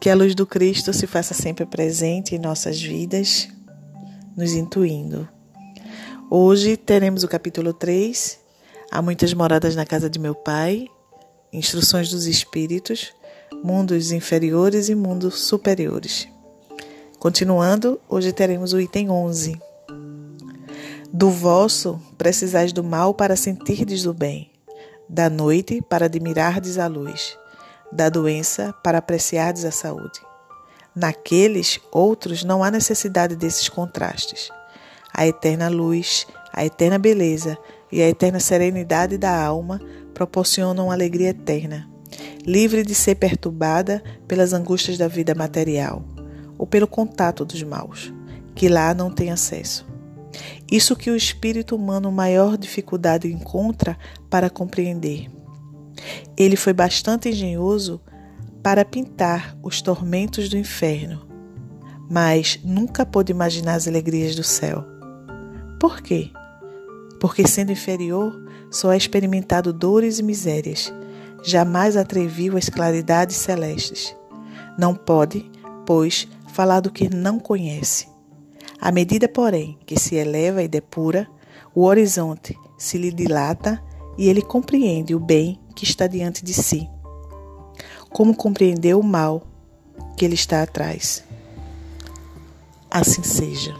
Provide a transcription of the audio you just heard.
Que a luz do Cristo se faça sempre presente em nossas vidas, nos intuindo. Hoje teremos o capítulo 3, Há muitas moradas na casa de meu Pai, Instruções dos Espíritos, Mundos inferiores e mundos superiores. Continuando, hoje teremos o item 11. Do vosso precisais do mal para sentirdes o bem, da noite para admirardes a luz da doença para apreciardes a saúde. Naqueles outros não há necessidade desses contrastes. A eterna luz, a eterna beleza e a eterna serenidade da alma proporcionam alegria eterna, livre de ser perturbada pelas angústias da vida material ou pelo contato dos maus, que lá não tem acesso. Isso que o espírito humano maior dificuldade encontra para compreender ele foi bastante engenhoso para pintar os tormentos do inferno, mas nunca pôde imaginar as alegrias do céu. Por quê? Porque, sendo inferior, só é experimentado dores e misérias, jamais atreviu as claridades celestes. Não pode, pois, falar do que não conhece. À medida, porém, que se eleva e depura, o horizonte se lhe dilata e ele compreende o bem que está diante de si, como compreender o mal que ele está atrás. Assim seja.